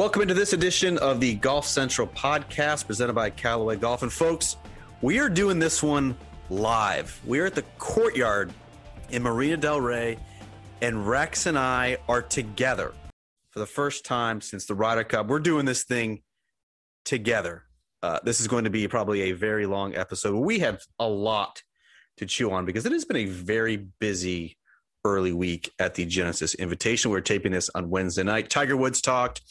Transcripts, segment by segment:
Welcome into this edition of the Golf Central podcast presented by Callaway Golf. And folks, we are doing this one live. We are at the courtyard in Marina Del Rey, and Rex and I are together for the first time since the Ryder Cup. We're doing this thing together. Uh, this is going to be probably a very long episode. We have a lot to chew on because it has been a very busy early week at the Genesis Invitation. We're taping this on Wednesday night. Tiger Woods talked.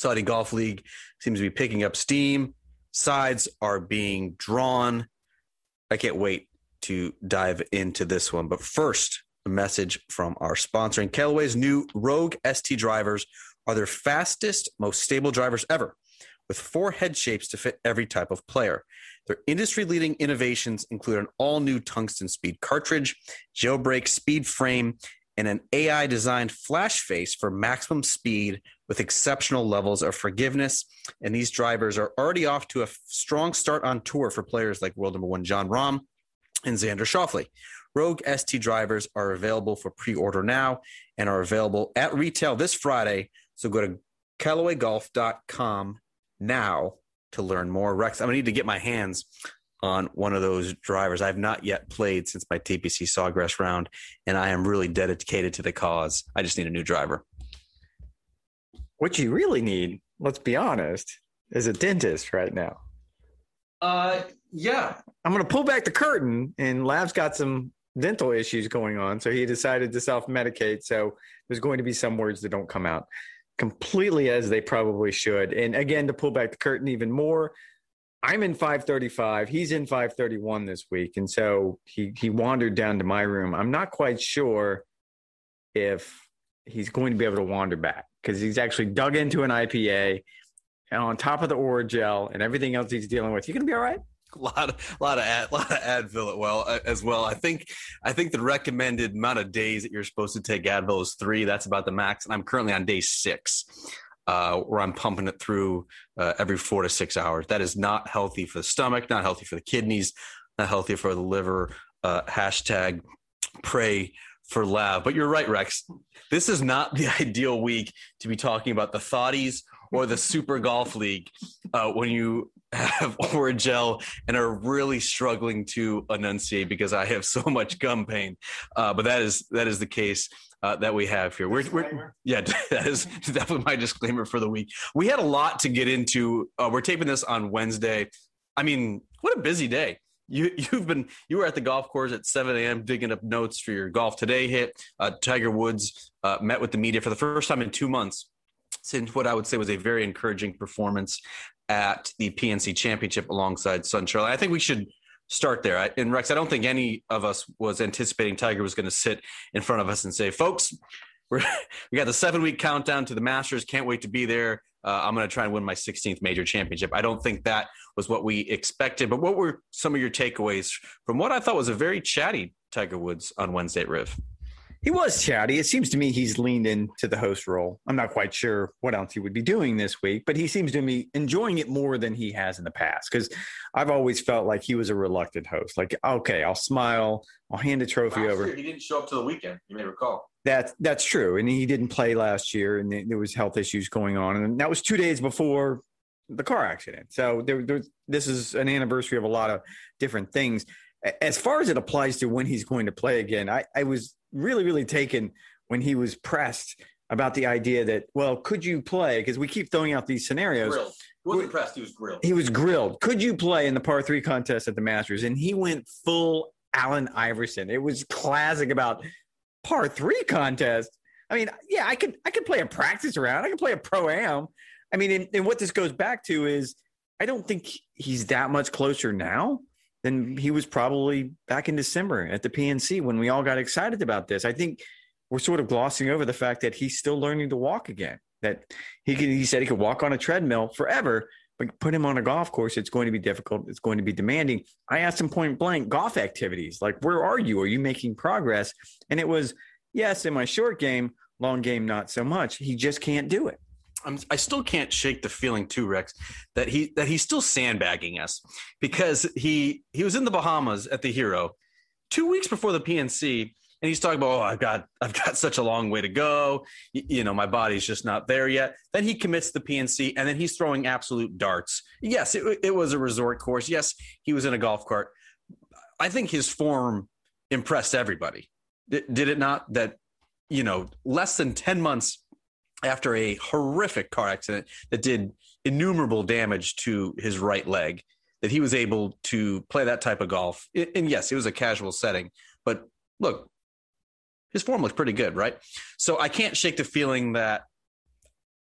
Saudi Golf League seems to be picking up steam. Sides are being drawn. I can't wait to dive into this one. But first, a message from our sponsor. And Callaway's new Rogue ST drivers are their fastest, most stable drivers ever, with four head shapes to fit every type of player. Their industry leading innovations include an all new tungsten speed cartridge, jailbreak speed frame, and an AI designed flash face for maximum speed with exceptional levels of forgiveness. And these drivers are already off to a strong start on tour for players like world number one Jon Rahm and Xander Schauffele. Rogue ST drivers are available for pre order now and are available at retail this Friday. So go to CallawayGolf.com now to learn more. Rex, I'm going to need to get my hands on one of those drivers. I've not yet played since my TPC Sawgrass round, and I am really dedicated to the cause. I just need a new driver. What you really need, let's be honest, is a dentist right now. Uh, yeah. I'm going to pull back the curtain, and Lav's got some dental issues going on, so he decided to self-medicate. So there's going to be some words that don't come out completely as they probably should. And again, to pull back the curtain even more, I'm in 535. He's in 531 this week. And so he, he wandered down to my room. I'm not quite sure if he's going to be able to wander back because he's actually dug into an IPA and on top of the Orajel and everything else he's dealing with. You're going to be all right? A lot of a lot of ad, lot of Advil well uh, as well. I think I think the recommended amount of days that you're supposed to take Advil is three. That's about the max, and I'm currently on day six uh, where I'm pumping it through uh, every four to six hours. That is not healthy for the stomach, not healthy for the kidneys, not healthy for the liver. Uh, hashtag pray for Lav. But you're right, Rex. This is not the ideal week to be talking about the thoughties or the Super Golf League uh, when you have Orajel and are really struggling to enunciate because I have so much gum pain. Uh, but that is that is the case uh, that we have here. We're, we're, yeah, that is definitely my disclaimer for the week. We had a lot to get into. Uh, we're taping this on Wednesday. I mean, what a busy day. You, you've been you were at the golf course at 7 a.m. digging up notes for your golf today hit. Uh, Tiger Woods uh, met with the media for the first time in two months since what I would say was a very encouraging performance at the PNC Championship alongside son Charlie. I think we should start there. I, and Rex, I don't think any of us was anticipating Tiger was going to sit in front of us and say, "Folks, we got the seven week countdown to the Masters. Can't wait to be there. Uh, I'm going to try and win my 16th major championship." I don't think that was what we expected. But what were some of your takeaways from what I thought was a very chatty Tiger Woods on Wednesday at Riv? He was chatty. It seems to me he's leaned into the host role. I'm not quite sure what else he would be doing this week, but he seems to be enjoying it more than he has in the past. Because I've always felt like he was a reluctant host. Like, okay, I'll smile, I'll hand a trophy last over. Year, he didn't show up to the weekend. You may recall. That's that's true, and he didn't play last year, and there was health issues going on, and that was two days before the car accident. So there, there, this is an anniversary of a lot of different things. As far as it applies to when he's going to play again, I, I was really, really taken when he was pressed about the idea that, well, could you play? Because we keep throwing out these scenarios. Grilled. He wasn't pressed, he was grilled. He was grilled. Could you play in the par three contest at the Masters? And he went full Allen Iverson. It was classic about par three contest. I mean, yeah, I could I could play a practice round. I could play a pro am. I mean, and, and what this goes back to is I don't think he's that much closer now than he was probably back in December at the PNC when we all got excited about this. I think we're sort of glossing over the fact that he's still learning to walk again. That he could, he said he could walk on a treadmill forever, but put him on a golf course, it's going to be difficult. It's going to be demanding. I asked him point blank, golf activities, like where are you? Are you making progress? And it was yes, in my short game, long game, not so much. He just can't do it. I'm, i still can't shake the feeling too, Rex, that he that he's still sandbagging us because he he was in the Bahamas at the Hero two weeks before the PNC. and he's talking about, oh, I've got I've got such a long way to go. You, you know, my body's just not there yet. Then he commits the PNC, and then he's throwing absolute darts. Yes, it, it was a resort course. Yes, he was in a golf cart. I think his form impressed everybody. Did it not? That you know, less than ten months after a horrific car accident that did innumerable damage to his right leg that he was able to play that type of golf. And yes, it was a casual setting, but look, his form looked pretty good, right? So I can't shake the feeling that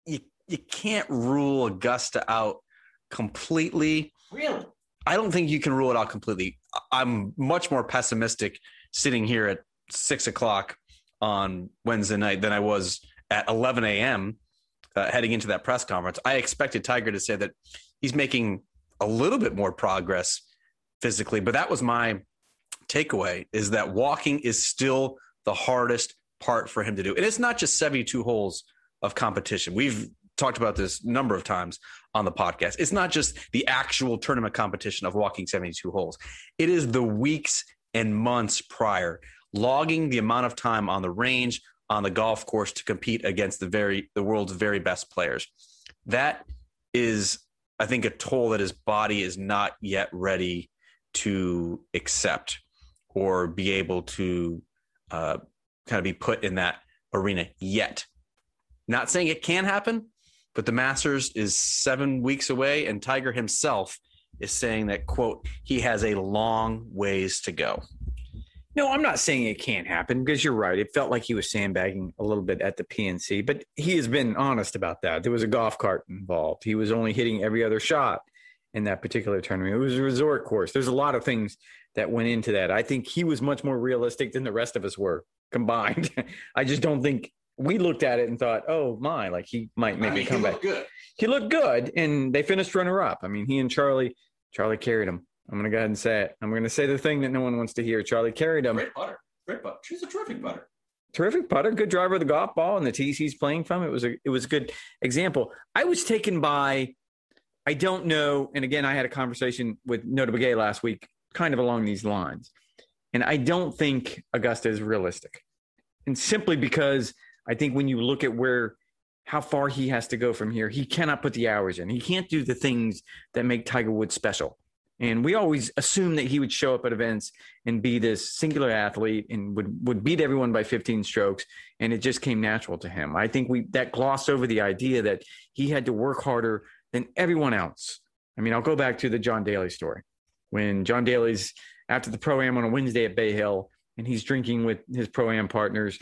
you you can't rule Augusta out completely. Really? I don't think you can rule it out completely. I'm much more pessimistic sitting here at six o'clock on Wednesday night than I was at 11 a.m. Uh, heading into that press conference. I expected Tiger to say that he's making a little bit more progress physically, but that was my takeaway is that walking is still the hardest part for him to do. And it's not just 72 holes of competition. We've talked about this number of times on the podcast. It's not just the actual tournament competition of walking 72 holes. It is the weeks and months prior, logging the amount of time on the range, on the golf course to compete against the very the world's very best players. That is I think a toll that his body is not yet ready to accept or be able to uh, kind of be put in that arena yet. Not saying it can happen, but the Masters is seven weeks away, and Tiger himself is saying that, quote, he has a long ways to go. No, I'm not saying it can't happen because you're right. It felt like he was sandbagging a little bit at the PNC, but he has been honest about that. There was a golf cart involved. He was only hitting every other shot in that particular tournament. It was a resort course. There's a lot of things that went into that. I think he was much more realistic than the rest of us were combined. I just don't think we looked at it and thought, "Oh my, like he might make a comeback." He looked good. He looked good, and they finished runner up. I mean, he and Charlie, Charlie carried him. I'm going to go ahead and say it. I'm going to say the thing that no one wants to hear. Charlie carried him. Great putter. Great putter. She's a terrific putter. Terrific putter. Good driver of the golf ball and the tees he's playing from. It was a it was a good example. I was taken by. I don't know. And again, I had a conversation with Notah Begay last week, kind of along these lines. And I don't think Augusta is realistic. And simply because I think when you look at where how far he has to go from here, he cannot put the hours in. He can't do the things that make Tiger Woods special. And we always assumed that he would show up at events and be this singular athlete and would, would beat everyone by 15 strokes. And it just came natural to him. I think we that glossed over the idea that he had to work harder than everyone else. I mean, I'll go back to the John Daly story. When John Daly's after the pro am on a Wednesday at Bay Hill and he's drinking with his pro am partners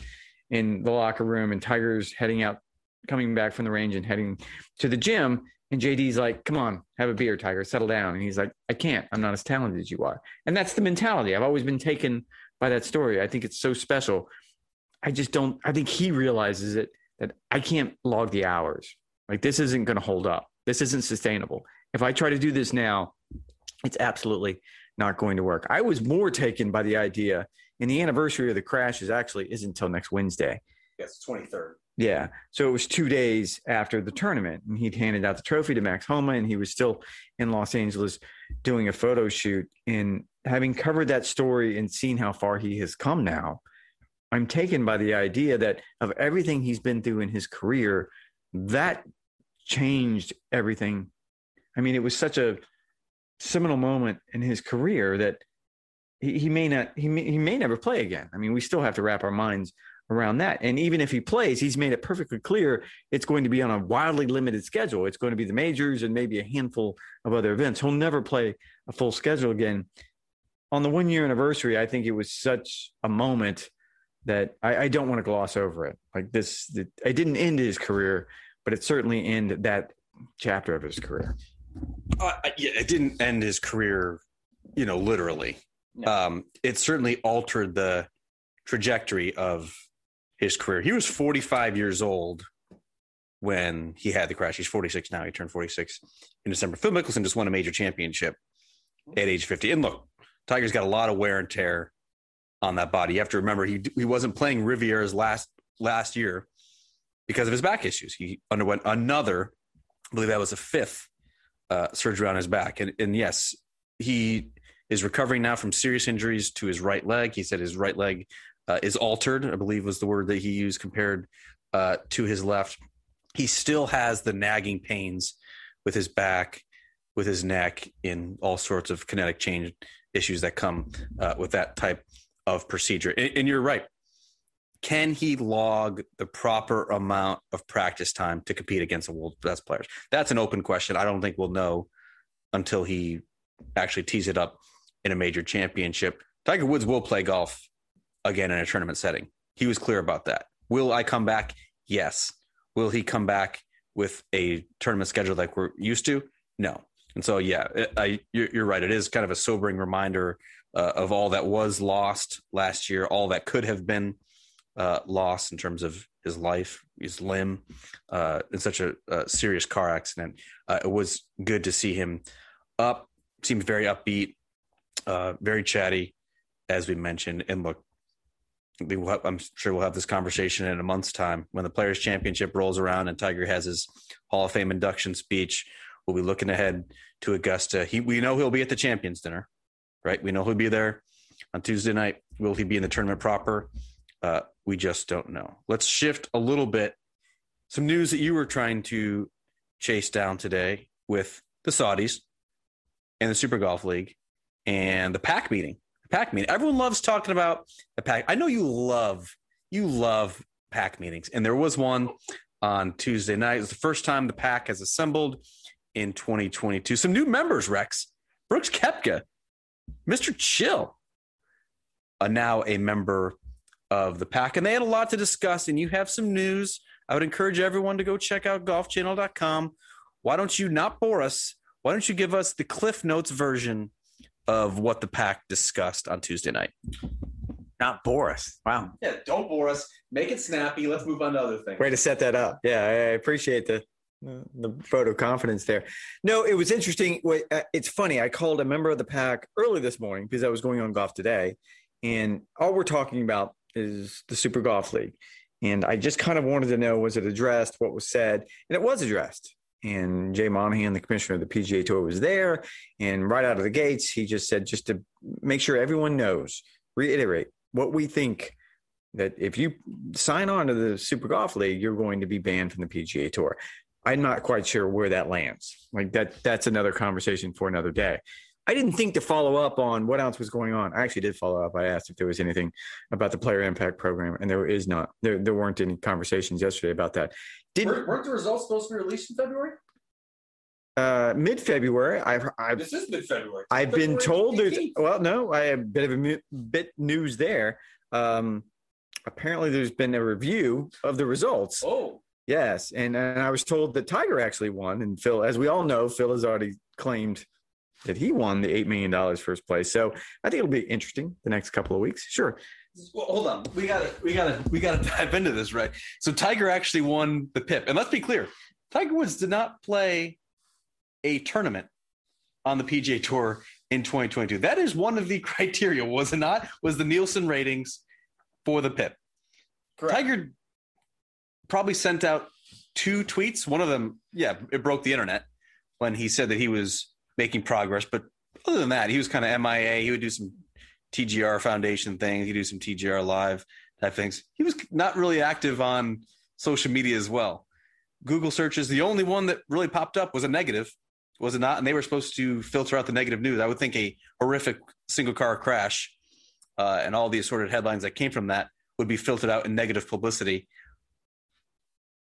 in the locker room and Tiger's heading out, coming back from the range and heading to the gym and JD's like, come on, have a beer, Tiger, settle down. And he's like, I can't. I'm not as talented as you are. And that's the mentality. I've always been taken by that story. I think it's so special. I just don't, I think he realizes it that I can't log the hours. Like, this isn't going to hold up. This isn't sustainable. If I try to do this now, it's absolutely not going to work. I was more taken by the idea, and the anniversary of the crash is actually isn't until next Wednesday. Yes, 23rd. Yeah. So it was two days after the tournament, and he'd handed out the trophy to Max Homa, and he was still in Los Angeles doing a photo shoot. And having covered that story and seen how far he has come now, I'm taken by the idea that of everything he's been through in his career, that changed everything. I mean, it was such a seminal moment in his career that he, he may not he may, he may never play again. I mean, we still have to wrap our minds around that. And even if he plays, he's made it perfectly clear it's going to be on a wildly limited schedule. It's going to be the majors and maybe a handful of other events. He'll never play a full schedule again. On the one year anniversary, I think it was such a moment that I, I don't want to gloss over it. Like this, it, it didn't end his career, but it certainly ended that chapter of his career. Uh, yeah, it didn't end his career, you know, literally. No. Um, it certainly altered the trajectory of his career. He was 45 years old when he had the crash. He's 46 now. He turned 46 in December. Phil Mickelson just won a major championship at age 50. And look, Tiger's got a lot of wear and tear on that body. You have to remember he he wasn't playing Riviera's last last year because of his back issues. He underwent another, I believe that was a fifth uh, surgery on his back. And, and yes, he is recovering now from serious injuries to his right leg. He said his right leg uh, is altered. I believe was the word that he used compared uh, to his left. He still has the nagging pains with his back, with his neck, in all sorts of kinetic chain issues that come uh, with that type of procedure. And, and you're right. Can he log the proper amount of practice time to compete against the world's best players? That's an open question. I don't think we'll know until he actually tees it up in a major championship. Tiger Woods will play golf again in a tournament setting. He was clear about that. Will I come back? Yes. Will he come back with a tournament schedule like we're used to? No. And so, yeah, I, you're, right. It is kind of a sobering reminder uh, of all that was lost last year, all that could have been uh, lost in terms of his life, his limb, uh, in such a, a serious car accident. Uh, it was good to see him up. Seemed very upbeat, uh, very chatty, as we mentioned. And look, I'm sure we'll have this conversation in a month's time when the Players Championship rolls around and Tiger has his Hall of Fame induction speech. We'll be looking ahead to Augusta. He, we know he'll be at the Champions Dinner, right? We know he'll be there on Tuesday night. Will he be in the tournament proper? Uh, we just don't know. Let's shift a little bit. Some news that you were trying to chase down today with the Saudis and the Super Golf League and the PAC meeting. The PAC meeting. Everyone loves talking about the PAC. I know you love you love PAC meetings, and there was one on Tuesday night. It was the first time the PAC has assembled in 2022. Some new members, Rex. Brooks Koepka, Mr. Chill, are now a member of the PAC, and they had a lot to discuss. And you have some news. I would encourage everyone to go check out golfchannel.com. Why don't you not bore us? Why don't you give us the Cliff Notes version of what the pack discussed on Tuesday night? Not bore us. Wow. Yeah, don't bore us. Make it snappy. Let's move on to other things. Way to set that up. Yeah, I appreciate the the photo confidence there. No, it was interesting. Uh, it's funny. I called a member of the pack early this morning because I was going on golf today, and all we're talking about is the Super Golf League. And I just kind of wanted to know was it addressed, what was said, and it was addressed. And Jay Monahan, the commissioner of the PGA Tour, was there. And right out of the gates, he just said, just to make sure everyone knows, reiterate what we think that if you sign on to the Super Golf League, you're going to be banned from the PGA Tour. I'm not quite sure where that lands. Like that, that's another conversation for another day. I didn't think to follow up on what else was going on. I actually did follow up. I asked if there was anything about the player impact program, and there is not. There, there weren't any conversations yesterday about that. Didn't, weren't the results supposed to be released in February? Uh, mid February. I've, I've this is mid February. I've February been told 18th. there's well, no, I have a bit of a bit news there. Um, apparently, there's been a review of the results. Oh, yes, and and I was told that Tiger actually won, and Phil, as we all know, Phil has already claimed that he won the eight million dollars first place. So I think it'll be interesting the next couple of weeks. Sure. Well, hold on. We gotta we gotta we gotta dive into this, right? So Tiger actually won the PIP. And let's be clear, Tiger Woods did not play a tournament on the PGA Tour in 2022. That is one of the criteria, was it not? Was the Nielsen ratings for the PIP. Correct. Tiger probably sent out two tweets. One of them, yeah, it broke the internet when he said that he was making progress. But other than that, he was kind of MIA. He would do some TGR Foundation things. He'd do some TGR Live type things. He was not really active on social media as well. Google searches, the only one that really popped up was a negative, was it not? And they were supposed to filter out the negative news. I would think a horrific single car crash uh, and all the assorted headlines that came from that would be filtered out in negative publicity.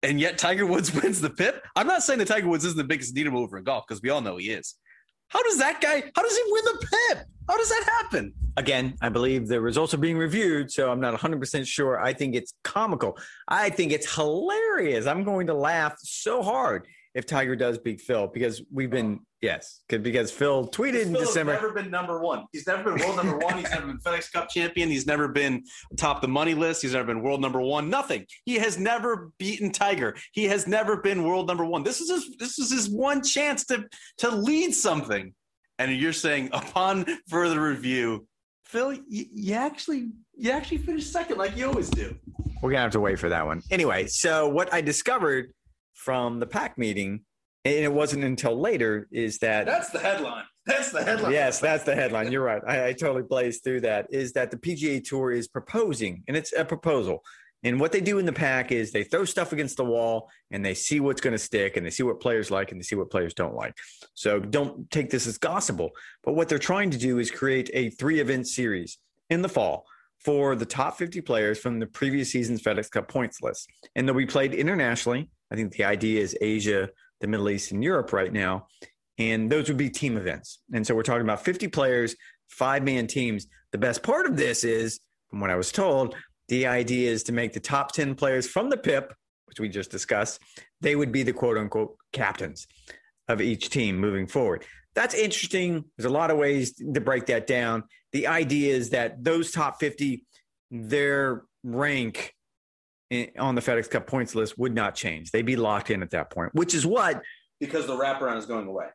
And yet Tiger Woods wins the PIP. I'm not saying that Tiger Woods isn't the biggest needle mover in golf because we all know he is. How does that guy? How does he win the PIP? How does that happen? Again, I believe the results are being reviewed, so I'm not 100% sure. I think it's comical. I think it's hilarious. I'm going to laugh so hard if Tiger does beat Phil because we've been oh. yes because Phil tweeted in December. He's never been number one. He's never been world number one. He's never been FedEx Cup champion. He's never been top the money list. He's never been world number one. Nothing. He has never beaten Tiger. He has never been world number one. This is his. This is his one chance to to lead something. And you're saying upon further review, Phil, you, you actually you actually finished second like you always do. We're gonna have to wait for that one. Anyway, so what I discovered from the PAC meeting and it wasn't until later is that That's the headline. That's the headline. yes, that's the headline. You're right. I, I totally blazed through that. Is that the PGA Tour is proposing, and it's a proposal. And what they do in the pack is they throw stuff against the wall and they see what's going to stick and they see what players like and they see what players don't like. So don't take this as gospel. But what they're trying to do is create a three event series in the fall for the top 50 players from the previous season's FedEx Cup points list. And they'll be played internationally. I think the idea is Asia, the Middle East, and Europe right now. And those would be team events. And so we're talking about 50 players, five man teams. The best part of this is, from what I was told, the idea is to make the top 10 players from the PIP, which we just discussed, they would be the quote unquote captains of each team moving forward. That's interesting. There's a lot of ways to break that down. The idea is that those top 50, their rank on the FedEx Cup points list would not change. They'd be locked in at that point, which is what because the wraparound is going away.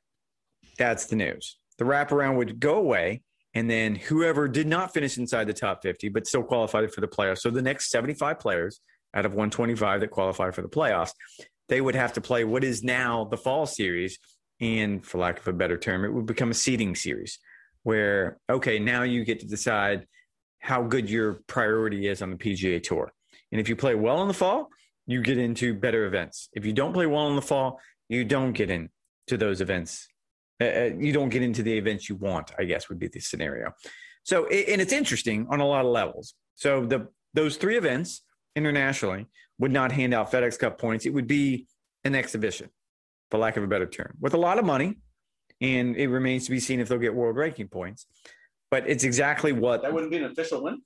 That's the news. The wraparound would go away, and then whoever did not finish inside the top 50 but still qualified for the playoffs. So the next 75 players out of 125 that qualify for the playoffs, they would have to play what is now the fall series. And for lack of a better term, it would become a seeding series where, okay, now you get to decide how good your priority is on the PGA Tour. And if you play well in the fall, you get into better events. If you don't play well in the fall, you don't get into those events. Uh, uh, you don't get into the events you want, I guess would be the scenario. So, and it's interesting on a lot of levels. So the those three events internationally would not hand out FedEx Cup points. It would be an exhibition, for lack of a better term, with a lot of money. And it remains to be seen if they'll get world ranking points. But it's exactly what that wouldn't be an official win.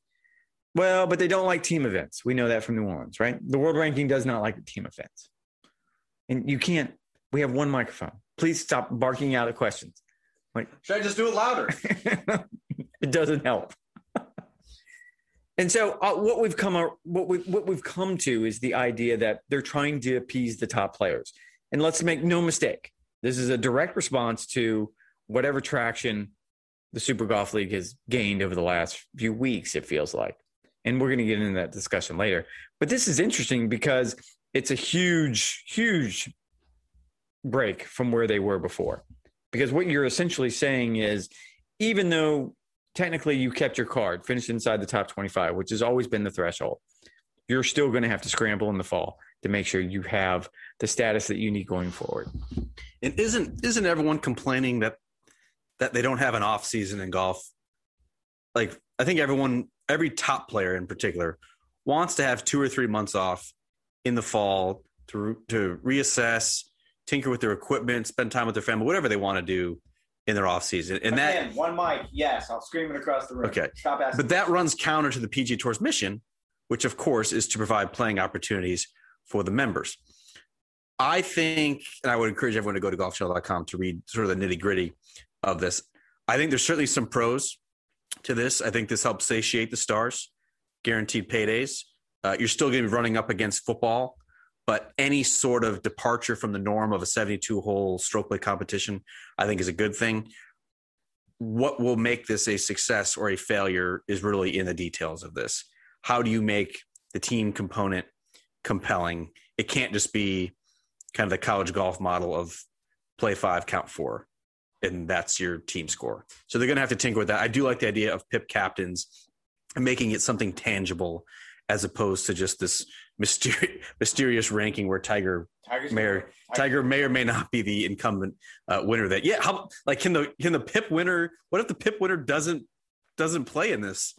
Well, but they don't like team events. We know that from New Orleans, right? The world ranking does not like team events. And you can't, we have one microphone. Please stop barking out at questions. Like, should I just do it louder? it doesn't help. and so, uh, what we've come what we what we've come to is the idea that they're trying to appease the top players. And let's make no mistake, this is a direct response to whatever traction the Super Golf League has gained over the last few weeks. It feels like, and we're going to get into that discussion later. But this is interesting because it's a huge, huge break from where they were before. Because what you're essentially saying is, even though technically you kept your card, finished inside the top 25, which has always been the threshold, you're still going to have to scramble in the fall to make sure you have the status that you need going forward. And isn't isn't everyone complaining that that they don't have an off season in golf? Like I think everyone, every top player in particular, wants to have two or three months off in the fall to to reassess, tinker with their equipment, spend time with their family, whatever they want to do in their off season. And Again, that one mic, yes, I'll scream it across the room. Okay, stop asking. But that runs counter to the PGA Tour's mission, which of course is to provide playing opportunities for the members. I think, and I would encourage everyone to go to golfchannel.com to read sort of the nitty gritty of this. I think there's certainly some pros to this. I think this helps satiate the stars, guaranteed paydays. Uh, you're still going to be running up against football but any sort of departure from the norm of a 72 hole stroke play competition, I think is a good thing. What will make this a success or a failure is really in the details of this. How do you make the team component compelling? It can't just be kind of the college golf model of play five, count four, and that's your team score. So they're going to have to tinker with that. I do like the idea of PIP captains and making it something tangible as opposed to just this mysterious, mysterious ranking where Tiger Tiger's may or, Tiger may or may not be the incumbent uh, winner. That yeah, how like can the can the PIP winner? What if the PIP winner doesn't doesn't play in this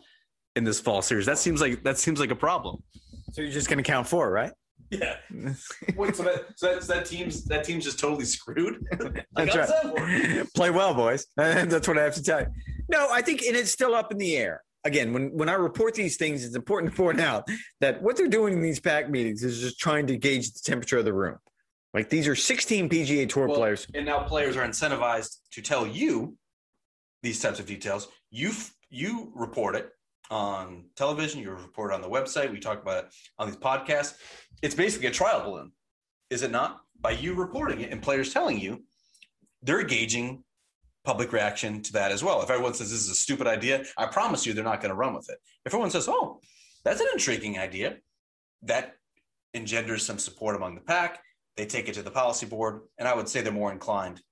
in this fall series? That seems like that seems like a problem. So you're just going to count four, right? Yeah. Wait, so that so that, so that team's that team's just totally screwed. That's right. Play well, boys. That's what I have to tell you. No, I think and it's still up in the air again, when, when I report these things, it's important to point out that what they're doing in these pack meetings is just trying to gauge the temperature of the room. Like these are 16 PGA Tour well, players. And now players are incentivized to tell you these types of details. You you report it on television, you report on the website, we talk about it on these podcasts. It's basically a trial balloon, is it not? By you reporting it and players telling you, they're gauging public reaction to that as well. If everyone says this is a stupid idea, I promise you they're not going to run with it. If everyone says, oh, that's an intriguing idea, that engenders some support among the pack. they take it to the policy board, and I would say they're more inclined,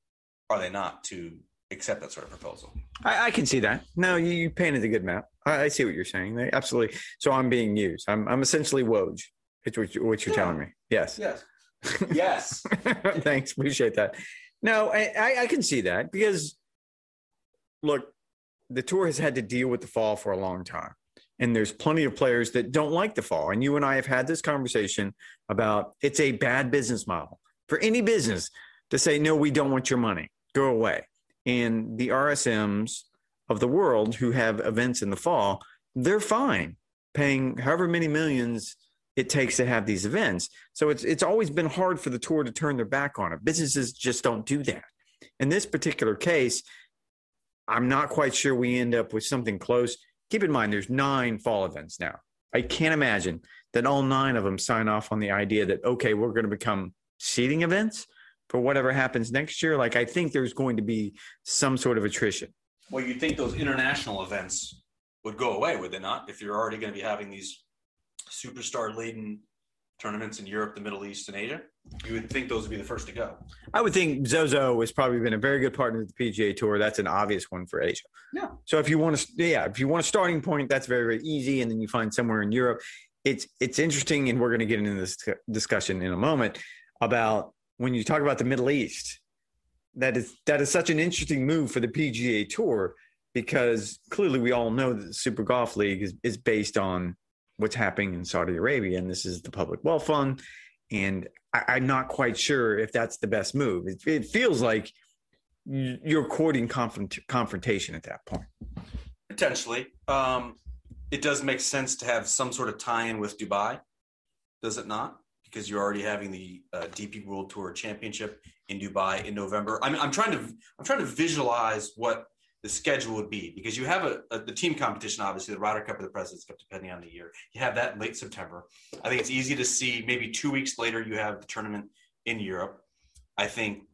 are they not, to accept that sort of proposal? I, I can see that. No, you, you painted a good map. I, I, see what you're saying. They, absolutely. So I'm being used. I'm, I'm essentially Woj. It's what, you, what you're yeah. telling me. Yes. Yes. Yes. Thanks. Appreciate that. No, I, I can see that because, look, the tour has had to deal with the fall for a long time. And there's plenty of players that don't like the fall. And you and I have had this conversation about it's a bad business model for any business to say, no, we don't want your money, go away. And the RSMs of the world who have events in the fall, they're fine paying however many millions it takes to have these events. So it's it's always been hard for the tour to turn their back on it. Businesses just don't do that. In this particular case, I'm not quite sure we end up with something close. Keep in mind, there's nine fall events now. I can't imagine that all nine of them sign off on the idea that okay, we're going to become seeding events for whatever happens next year. Like I think there's going to be some sort of attrition. Well, you'd think those international events would go away, would they not? If you're already going to be having these superstar laden tournaments in Europe, the Middle East, and Asia, you would think those would be the first to go. I would think Zozo has probably been a very good partner with the PGA Tour. That's an obvious one for Asia. Yeah. So if you want to, yeah, if you want a starting point, that's very very easy, and then you find somewhere in Europe. It's it's interesting, and we're going to get into this discussion in a moment about when you talk about the Middle East. That is that is such an interesting move for the PGA Tour because clearly we all know that the Super Golf League is, is based on what's happening in Saudi Arabia, and this is the public wealth fund. And I, am not quite sure if that's the best move. It, it feels like you're courting confront, confrontation at that point. Potentially, um, it does make sense to have some sort of tie-in with Dubai, does it not? Because you're already having the uh, DP World Tour Championship in Dubai in November. I mean, I'm trying to I'm trying to visualize what the schedule would be because you have a, a, the team competition, obviously the Ryder Cup or the Presidents Cup, depending on the year. You have that in late September. I think it's easy to see. Maybe two weeks later, you have the tournament in Europe. I think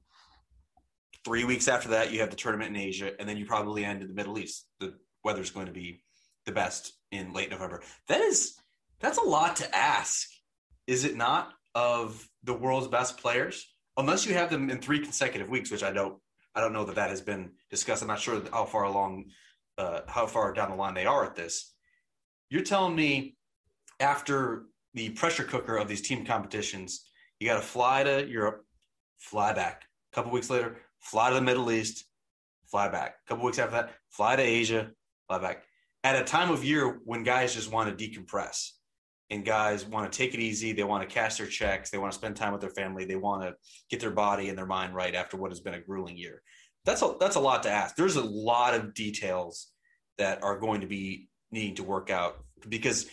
three weeks after that, you have the tournament in Asia, and then you probably end in the Middle East. The weather's going to be the best in late November. That is that's a lot to ask, is it not? Of the world's best players, unless you have them in three consecutive weeks, which I don't I don't know that that has been discussed. I'm not sure how far along, uh, how far down the line they are at this. You're telling me after the pressure cooker of these team competitions, you got to fly to Europe, fly back. A couple weeks later, fly to the Middle East, fly back. A couple weeks after that, fly to Asia, fly back. At a time of year when guys just want to decompress and guys want to take it easy. They want to cash their checks. They want to spend time with their family. They want to get their body and their mind right after what has been a grueling year. That's a that's a lot to ask. There's a lot of details that are going to be needing to work out because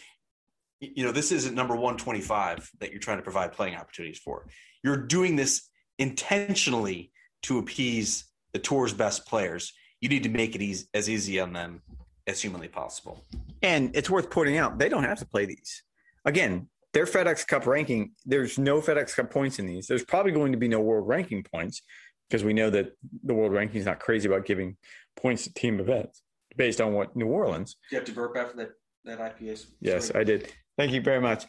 you know this isn't number 125 that you're trying to provide playing opportunities for. You're doing this intentionally to appease the tour's best players. You need to make it easy, as easy on them as humanly possible. And it's worth pointing out they don't have to play these again, their FedEx Cup ranking, there's no FedEx Cup points in these. There's probably going to be no world ranking points because we know that the world ranking is not crazy about giving points to team events based on what New Orleans. Do you have to burp after that, that IPA? Yes, I did. Thank you very much.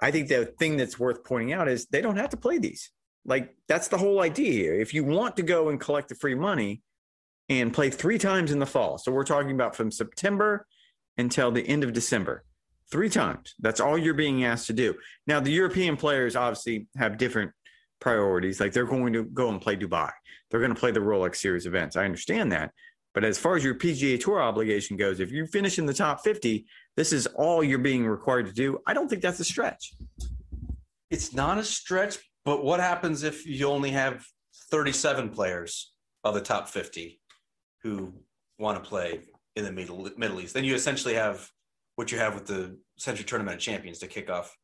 I think the thing that's worth pointing out is they don't have to play these. Like that's the whole idea here. If you want to go and collect the free money and play three times in the fall, so we're talking about from September until the end of December three times. That's all you're being asked to do. Now, the European players obviously have different priorities. Like they're going to go and play Dubai, they're going to play the Rolex Series events. I understand that. But as far as your PGA Tour obligation goes, if you finish in the top 50, this is all you're being required to do. I don't think that's a stretch. It's not a stretch, but what happens if you only have 37 players of the top 50 who want to play in the Middle, Middle East? Then you essentially have what you have with the Sentry Tournament of Champions to kick off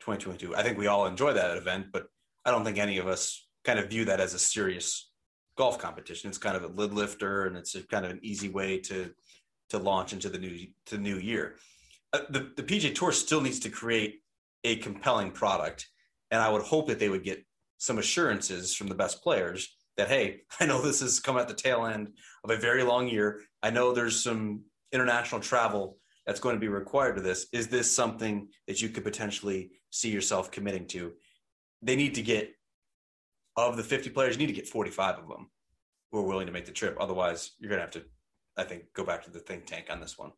2022. I think we all enjoy that event, but I don't think any of us kind of view that as a serious golf competition. It's kind of a lid lifter, and it's a kind of an easy way to to launch into the new to new year. Uh, the the PGA Tour still needs to create a compelling product, and I would hope that they would get some assurances from the best players that hey, I know this has come at the tail end of a very long year. I know there's some international travel that's going to be required to this. Is this something that you could potentially see yourself committing to? They need to get of the 50 players, you need to get 45 of them who are willing to make the trip. Otherwise, you're going to have to, I think, go back to the think tank on this one.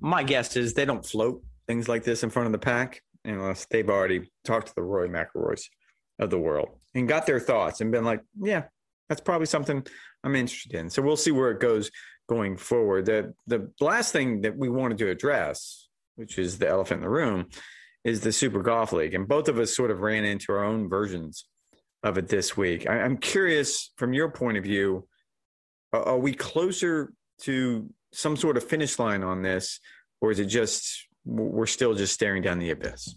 My guess is they don't float things like this in front of the pack unless they've already talked to the Rory McIlroys of the world and got their thoughts and been like, yeah, that's probably something I'm interested in. So we'll see where it goes going forward. The the last thing that we wanted to address, which is the elephant in the room, is the Super Golf League, and both of us sort of ran into our own versions of it this week. I, am curious, from your point of view, are, are we closer to some sort of finish line on this, or is it just we're still just staring down the abyss?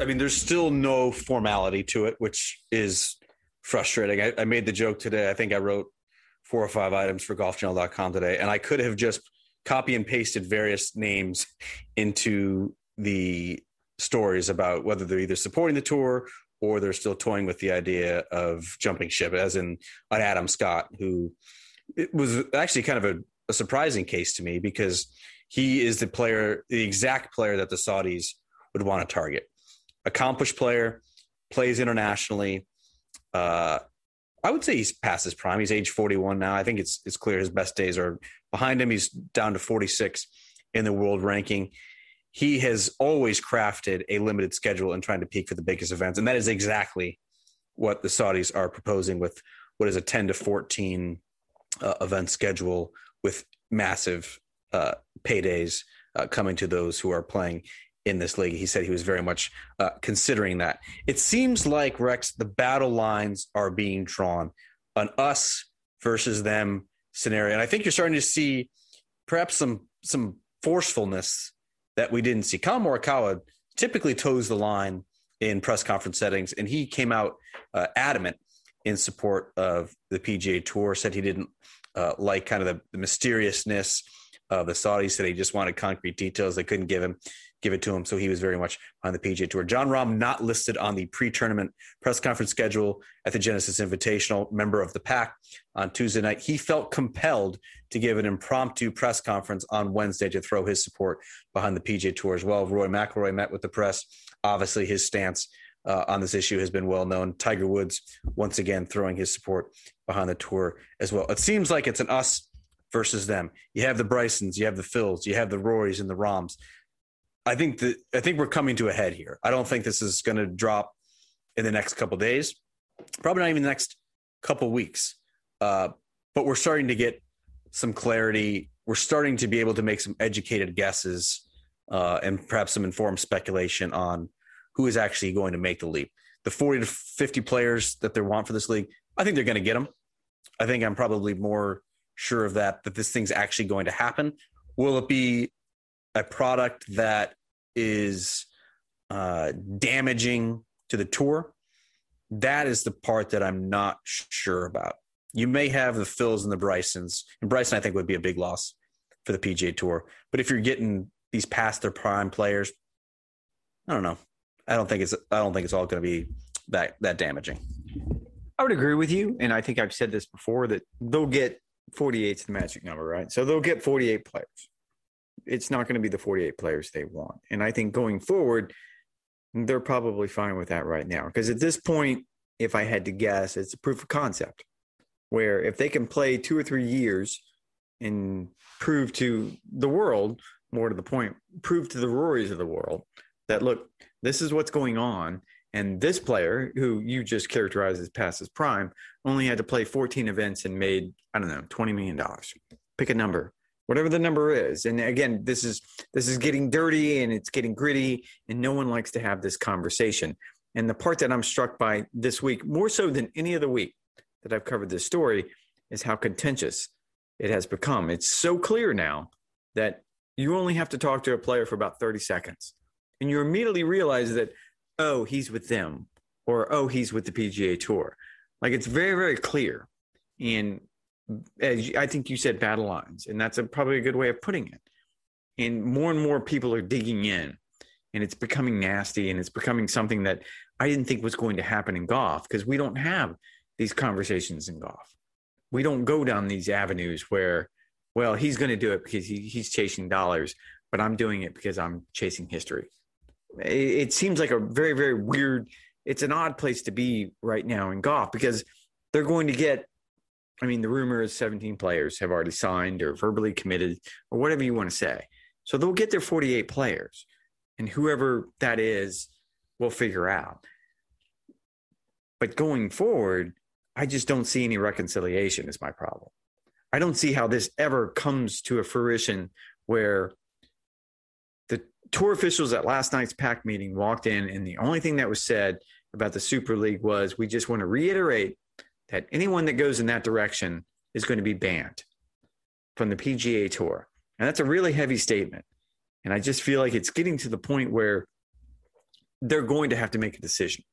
I mean, there's still no formality to it, which is frustrating. I, I made the joke today. I think I wrote four or five items for golfchannel.com today, and I could have just copy and pasted various names into the stories about whether they're either supporting the tour or they're still toying with the idea of jumping ship, as in an Adam Scott, who it was actually kind of a, a surprising case to me because he is the player, the exact player that the Saudis would want to target. Accomplished player, plays internationally. Uh, I would say he's past his prime. He's age 41 now. I think it's it's clear his best days are behind him. He's down to 46 in the world ranking he has always crafted a limited schedule and trying to peak for the biggest events. And that is exactly what the Saudis are proposing with what is a 10 to 14 uh, event schedule with massive uh, paydays uh, coming to those who are playing in this league. He said he was very much uh, considering that. It seems like, Rex, the battle lines are being drawn an us versus them scenario. And I think you're starting to see perhaps some some forcefulness that we didn't see. Collin Morikawa typically toes the line in press conference settings, and he came out uh, adamant in support of the PGA Tour. Said he didn't uh, like kind of the, the mysteriousness of the Saudis. Said he just wanted concrete details. They couldn't give him give it to him. So he was very much on the PGA Tour. Jon Rahm not listed on the pre-tournament press conference schedule at the Genesis Invitational, member of the pack on Tuesday night. He felt compelled to give an impromptu press conference on Wednesday to throw his support behind the PGA Tour as well. Rory McIlroy met with the press. Obviously, his stance uh, on this issue has been well known. Tiger Woods once again throwing his support behind the tour as well. It seems like it's an us versus them. You have the Brysons, you have the Phils, you have the Rorys and the Rahms. I think that I think we're coming to a head here. I don't think this is going to drop in the next couple days, probably not even the next couple weeks. Uh, but we're starting to get some clarity. We're starting to be able to make some educated guesses uh, and perhaps some informed speculation on who is actually going to make the leap. The 40 to 50 players that they want for this league, I think they're going to get them. I think I'm probably more sure of that, that this thing's actually going to happen. Will it be a product that is uh, damaging to the tour, that is the part that I'm not sure about. You may have the Phils and the Brysons, and Bryson I think would be a big loss for the PGA Tour. But if you're getting these past their prime players, I don't know. I don't think it's I don't think it's all going to be that that damaging. I would agree with you, and I think I've said this before that they'll get 48 is the magic number, right? So they'll get 48 players it's not going to be the 48 players they want. And I think going forward, they're probably fine with that right now. Because at this point, if I had to guess, it's a proof of concept where if they can play two or three years and prove to the world, more to the point, prove to the Rorys of the world that look, this is what's going on. And this player, who you just characterized as past his prime, only had to play 14 events and made, I don't know, $20 million. Pick a number whatever the number is. And again this is this is getting dirty and it's getting gritty and no one likes to have this conversation. And the part that i'm struck by this week more so than any other week that i've covered this story is how contentious it has become. It's so clear now that you only have to talk to a player for about 30 seconds and you immediately realize that oh he's with them or oh he's with the pga tour. Like it's very very clear. And as I think you said, battle lines, and that's a, probably a good way of putting it. And more and more people are digging in, and it's becoming nasty, and it's becoming something that I didn't think was going to happen in golf because we don't have these conversations in golf. We don't go down these avenues where, well, he's going to do it because he, he's chasing dollars, but I'm doing it because I'm chasing history. It, it seems like a very, very weird it's an odd place to be right now in golf because they're going to get I mean, the rumor is 17 players have already signed or verbally committed or whatever you want to say. So they'll get their 48 players, and whoever that is will figure out. But going forward, I just don't see any reconciliation, is my problem. I don't see how this ever comes to a fruition where the tour officials at last night's PAC meeting walked in, and the only thing that was said about the Super League was we just want to reiterate that anyone that goes in that direction is going to be banned from the PGA Tour. And that's a really heavy statement. And I just feel like it's getting to the point where they're going to have to make a decision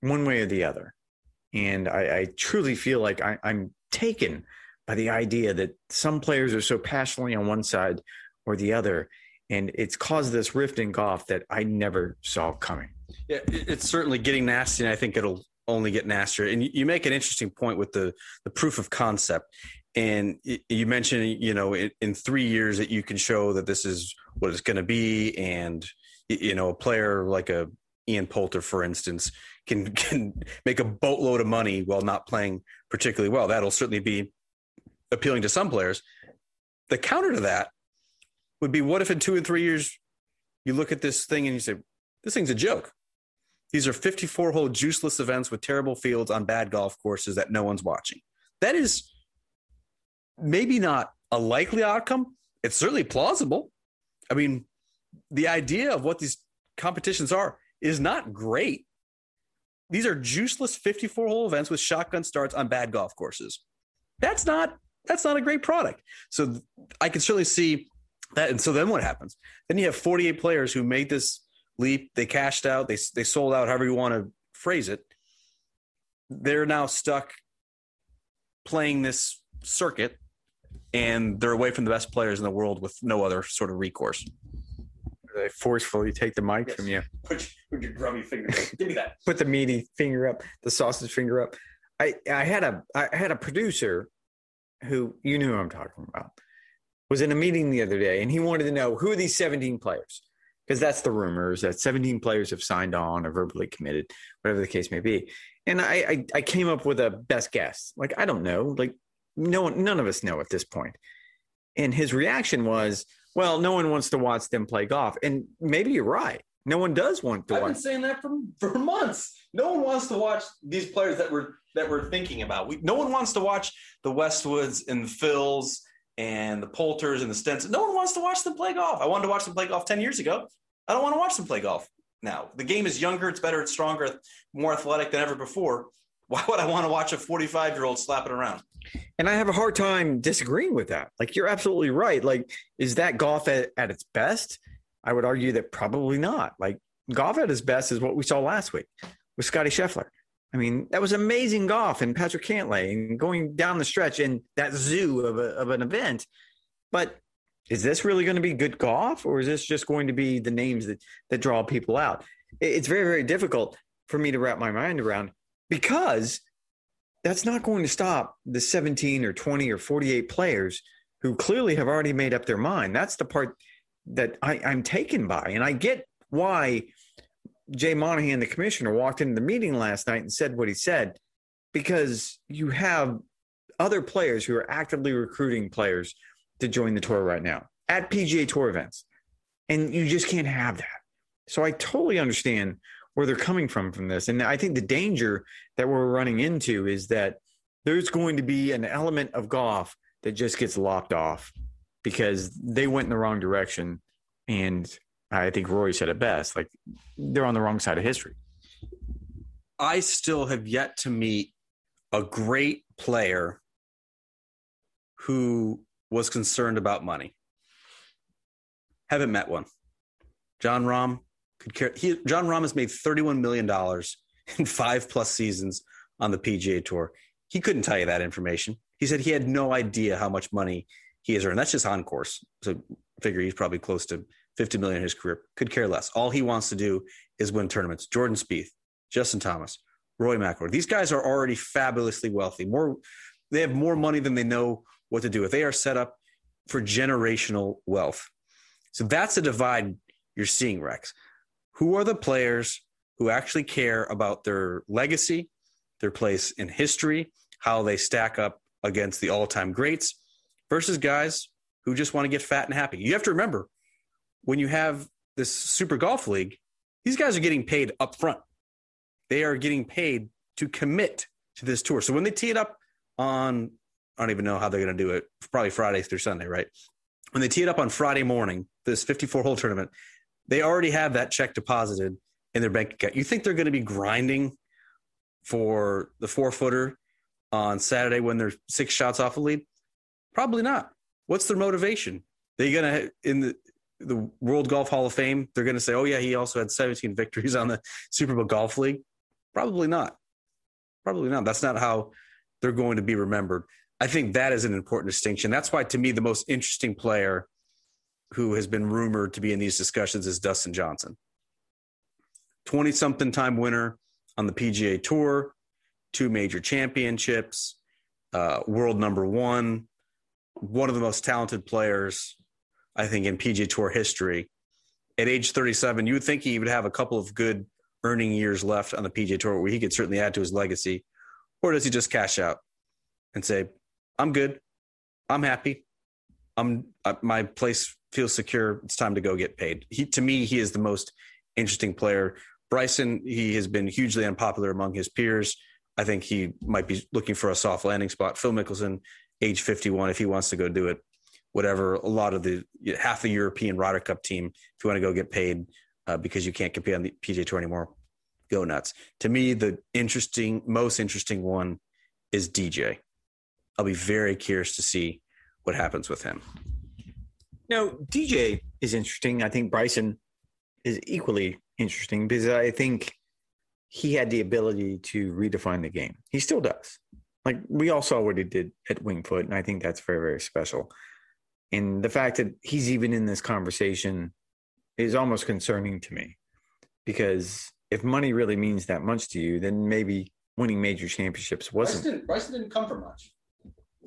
one way or the other. And I, I truly feel like I, I'm taken by the idea that some players are so passionately on one side or the other. And it's caused this rift in golf that I never saw coming. Yeah, it's certainly getting nasty, and I think it'll only get nastier. And you make an interesting point with the the proof of concept. And you mentioned, you know, in, three years that you can show that this is what it's going to be, and you know, a player like a Ian Poulter, for instance, can can make a boatload of money while not playing particularly well. That'll certainly be appealing to some players. The counter to that would be, what if in two and three years you look at this thing and you say, this thing's a joke. These are 54 hole juiceless events with terrible fields on bad golf courses that no one's watching. That is maybe not a likely outcome. It's certainly plausible. I mean, the idea of what these competitions are is not great. These are juiceless 54 hole events with shotgun starts on bad golf courses. That's not that's not a great product. So I can certainly see that. And so then what happens? Then you have 48 players who made this leap. They cashed out. They they sold out. However you want to phrase it. They're now stuck playing this circuit, and they're away from the best players in the world with no other sort of recourse. They forcefully take the mic yes. from you. Put, put your grubby finger. Give me that. Put the meaty finger up. The sausage finger up. I I had a I had a producer who you knew who I'm talking about was in a meeting the other day, and he wanted to know who are these 17 players because that's the rumors that 17 players have signed on or verbally committed, whatever the case may be. And I, I, I came up with a best guess. Like, I don't know. Like, no one, none of us know at this point. And his reaction was, well, no one wants to watch them play golf. And maybe you're right. No one does want to I've watch. Been saying that for, for months. No one wants to watch these players that we're that we're thinking about. We, no one wants to watch the Westwoods and the Phils and the Poulters and the Stents. No one wants to watch them play golf. I wanted to watch them play golf 10 years ago. I don't want to watch them play golf now. The game is younger, it's better, it's stronger, more athletic than ever before. Why would I want to watch a 45 year old slap it around? And I have a hard time disagreeing with that. Like, you're absolutely right. Like, is that golf at, at its best? I would argue that probably not. Like, golf at its best is what we saw last week with Scotty Scheffler. I mean, that was amazing golf and Patrick Cantlay and going down the stretch in that zoo of, a, of an event. But is this really going to be good golf or is this just going to be the names that, that draw people out? It's very, very difficult for me to wrap my mind around because that's not going to stop the 17 or 20 or 48 players who clearly have already made up their mind. That's the part that I, I'm taken by. And I get why Jay Monahan, the commissioner, walked into the meeting last night and said what he said because you have other players who are actively recruiting players to join the tour right now at PGA Tour events. And you just can't have that. So I totally understand where they're coming from from this. And I think the danger that we're running into is that there's going to be an element of golf that just gets lopped off because they went in the wrong direction and I think Rory said it best. Like they're on the wrong side of history. I still have yet to meet a great player who was concerned about money. Haven't met one. Jon Rahm could care. He, Jon Rahm has made $31 million in five plus seasons on the PGA Tour. He couldn't tell you that information. He said he had no idea how much money he has earned. That's just on course. So figure he's probably close to 50 million in his career. Could care less. All he wants to do is win tournaments. Jordan Spieth, Justin Thomas, Rory McIlroy. These guys are already fabulously wealthy. More, they have more money than they know what to do with. They are set up for generational wealth. So that's a divide you're seeing, Rex. Who are the players who actually care about their legacy, their place in history, how they stack up against the all time greats versus guys who just want to get fat and happy. You have to remember when you have this super golf league, these guys are getting paid up front. They are getting paid to commit to this tour. So when they tee it up on, I don't even know how they're going to do it, probably Friday through Sunday, right? When they tee it up on Friday morning, this 54 hole tournament, they already have that check deposited in their bank account. You think they're going to be grinding for the four footer on Saturday when they're six shots off a lead? Probably not. What's their motivation? They're going to in the the World Golf Hall of Fame? They're going to say, "Oh yeah, he also had 17 victories on the Super Bowl Golf League." Probably not. Probably not. That's not how they're going to be remembered. I think that is an important distinction. That's why, to me, the most interesting player who has been rumored to be in these discussions is Dustin Johnson. 20 something time winner on the PGA Tour, two major championships, uh, world number one, one of the most talented players, I think, in PGA Tour history. At age 37, you would think he would have a couple of good earning years left on the PGA Tour where he could certainly add to his legacy. Or does he just cash out and say, I'm good. I'm happy. I'm uh, my place feels secure. It's time to go get paid. He, to me, he is the most interesting player. Bryson, he has been hugely unpopular among his peers. I think he might be looking for a soft landing spot. Phil Mickelson, age 51, if he wants to go do it, whatever. A lot of the half the European Ryder Cup team, if you want to go get paid uh, because you can't compete on the PGA Tour anymore, go nuts. To me, the interesting, most interesting one is DJ. I'll be very curious to see what happens with him. Now, DJ is interesting. I think Bryson is equally interesting because I think he had the ability to redefine the game. He still does. Like we all saw what he did at Winged Foot, and I think that's very, very special. And the fact that he's even in this conversation is almost concerning to me because if money really means that much to you, then maybe winning major championships wasn't. Bryson didn't, Bryson didn't come for much.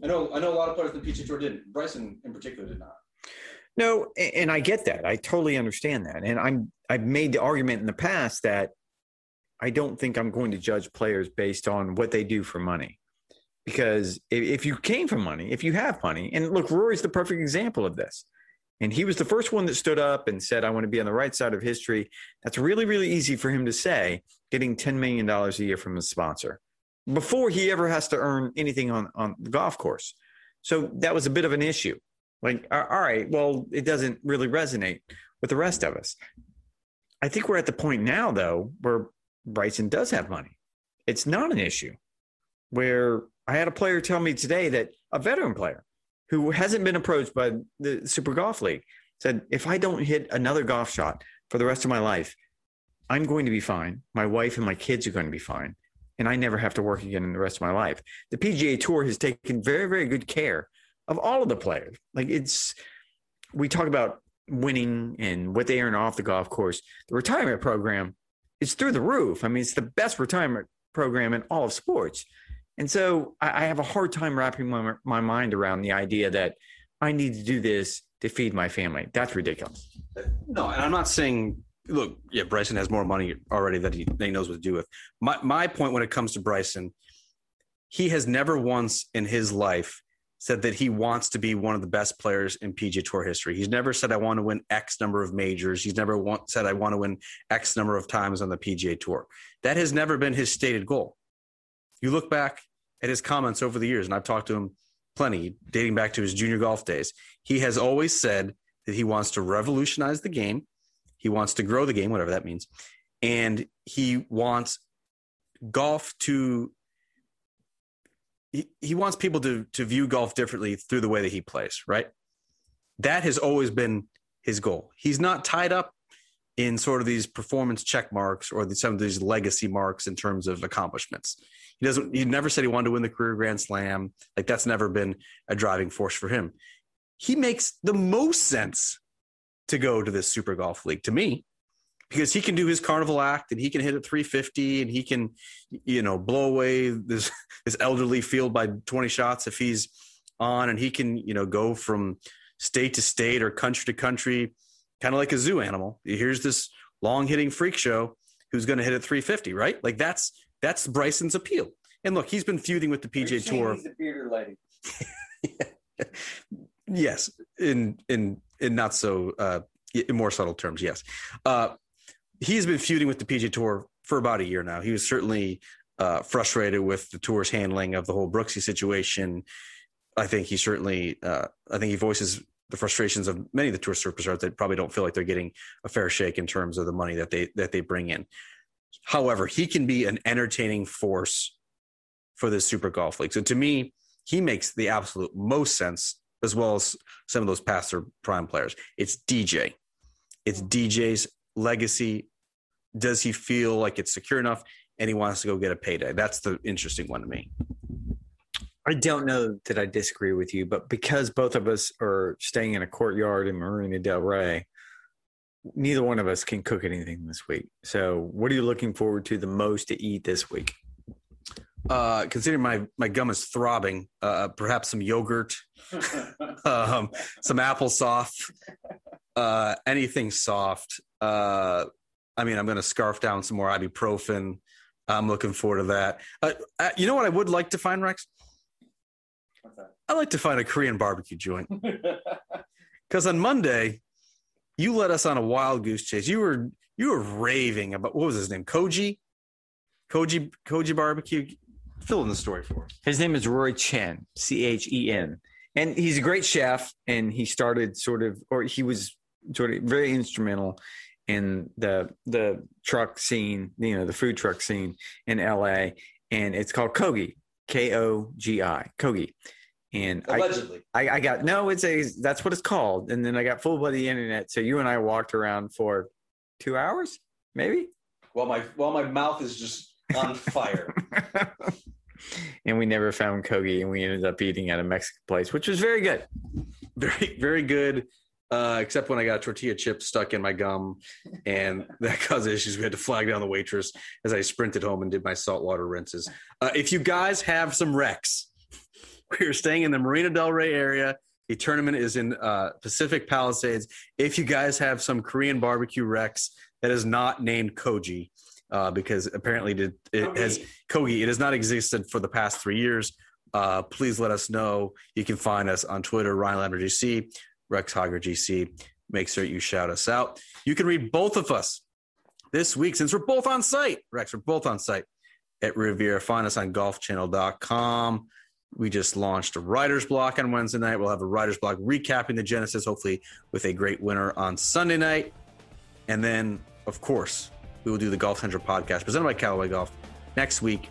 I know, I know a lot of players in the PGA Tour didn't. Bryson, in particular, did not. No, and I get that. I totally understand that. And I'm I've made the argument in the past that I don't think I'm going to judge players based on what they do for money. Because if you came from money, if you have money, and look, Rory's the perfect example of this. And he was the first one that stood up and said, I want to be on the right side of history. That's really, really easy for him to say, getting $10 million a year from a sponsor before he ever has to earn anything on, on the golf course. So that was a bit of an issue. Like, all right, well, it doesn't really resonate with the rest of us. I think we're at the point now, though, where Bryson does have money. It's not an issue. Where I had a player tell me today that a veteran player who hasn't been approached by the Super Golf League said, if I don't hit another golf shot for the rest of my life, I'm going to be fine. My wife and my kids are going to be fine. And I never have to work again in the rest of my life. The PGA Tour has taken very, very good care of all of the players. Like it's, we talk about winning and what they earn off the golf course. The retirement program is through the roof. I mean, it's the best retirement program in all of sports. And so I, I have a hard time wrapping my, my mind around the idea that I need to do this to feed my family. That's ridiculous. No, and I'm not saying look, yeah, Bryson has more money already that he, that he knows what to do with. My my point when it comes to Bryson, he has never once in his life said that he wants to be one of the best players in PGA Tour history. He's never said I want to win X number of majors. He's never want, said I want to win X number of times on the PGA Tour. That has never been his stated goal. You look back at his comments over the years, and I've talked to him plenty, dating back to his junior golf days. He has always said that he wants to revolutionize the game. He wants to grow the game, whatever that means. And he wants golf to he, he wants people to to view golf differently through the way that he plays, right? That has always been his goal. He's not tied up in sort of these performance check marks or the, some of these legacy marks in terms of accomplishments. He doesn't. He never said he wanted to win the career Grand Slam. Like that's never been a driving force for him. He makes the most sense to go to this Super Golf League to me because he can do his carnival act and he can hit at 350 and he can you know blow away this this elderly field by 20 shots if he's on and he can you know go from state to state or country to country kind of like a zoo animal here's this long hitting freak show who's going to hit at 350, right? Like that's that's Bryson's appeal. And look, he's been feuding with the PGA Tour. The bearded lady. yes, in in in not so uh, in more subtle terms, yes. Uh, he's been feuding with the PGA Tour for about a year now. He was certainly uh, frustrated with the tour's handling of the whole Brooksy situation. I think he certainly, uh, I think he voices the frustrations of many of the tour superstars that probably don't feel like they're getting a fair shake in terms of the money that they that they bring in. However, he can be an entertaining force for this Super Golf League. So to me, he makes the absolute most sense, as well as some of those past or prime players. It's DJ. It's mm-hmm. DJ's legacy. Does he feel like it's secure enough and he wants to go get a payday? That's the interesting one to me. I don't know that I disagree with you, but because both of us are staying in a courtyard in Marina Del Rey, neither one of us can cook anything this week. So, what are you looking forward to the most to eat this week? Uh, considering my my gum is throbbing, uh, perhaps some yogurt, um, some applesauce, uh, anything soft. Uh, I mean, I'm going to scarf down some more ibuprofen. I'm looking forward to that. Uh, uh, you know what I would like to find, Rex? I like to find a Korean barbecue joint. Because on Monday, you led us on a wild goose chase. You were you were raving about what was his name? Koji? Koji Koji barbecue. Fill in the story for us. His name is Roy Chen, C H E N. And he's a great chef and he started sort of or he was sort of very instrumental in the the truck scene, you know, the food truck scene in LA. And it's called Kogi, K O G I, Kogi. And allegedly, I, I, I, got no, it's a that's what it's called. And then I got fooled by the internet. So you and I walked around for two hours, maybe. Well, my while my mouth is just on fire. and we never found Kogi, and we ended up eating at a Mexican place, which was very good. Very, very good. Uh, except when I got a tortilla chips stuck in my gum, and that caused issues. We had to flag down the waitress as I sprinted home and did my saltwater rinses. Uh, if you guys have some Rex, we are staying in the Marina Del Rey area. The tournament is in uh, Pacific Palisades. If you guys have some Korean barbecue Rex that is not named Koji, uh, because apparently it, it has Kogi, it has not existed for the past three years. Uh, please let us know. You can find us on Twitter, Ryan Lavner GC, Rex Hoggard GC. Make sure you shout us out. You can read both of us this week since we're both on site. Rex, we're both on site at Riviera. Find us on golfchannel.com. We just launched a writer's block on Wednesday night. We'll have a writer's block recapping the Genesis, hopefully with a great winner on Sunday night. And then, of course, we will do the Golf Central podcast presented by Callaway Golf next week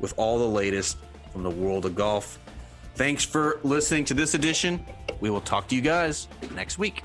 with all the latest from the world of golf. Thanks for listening to this edition. We will talk to you guys next week.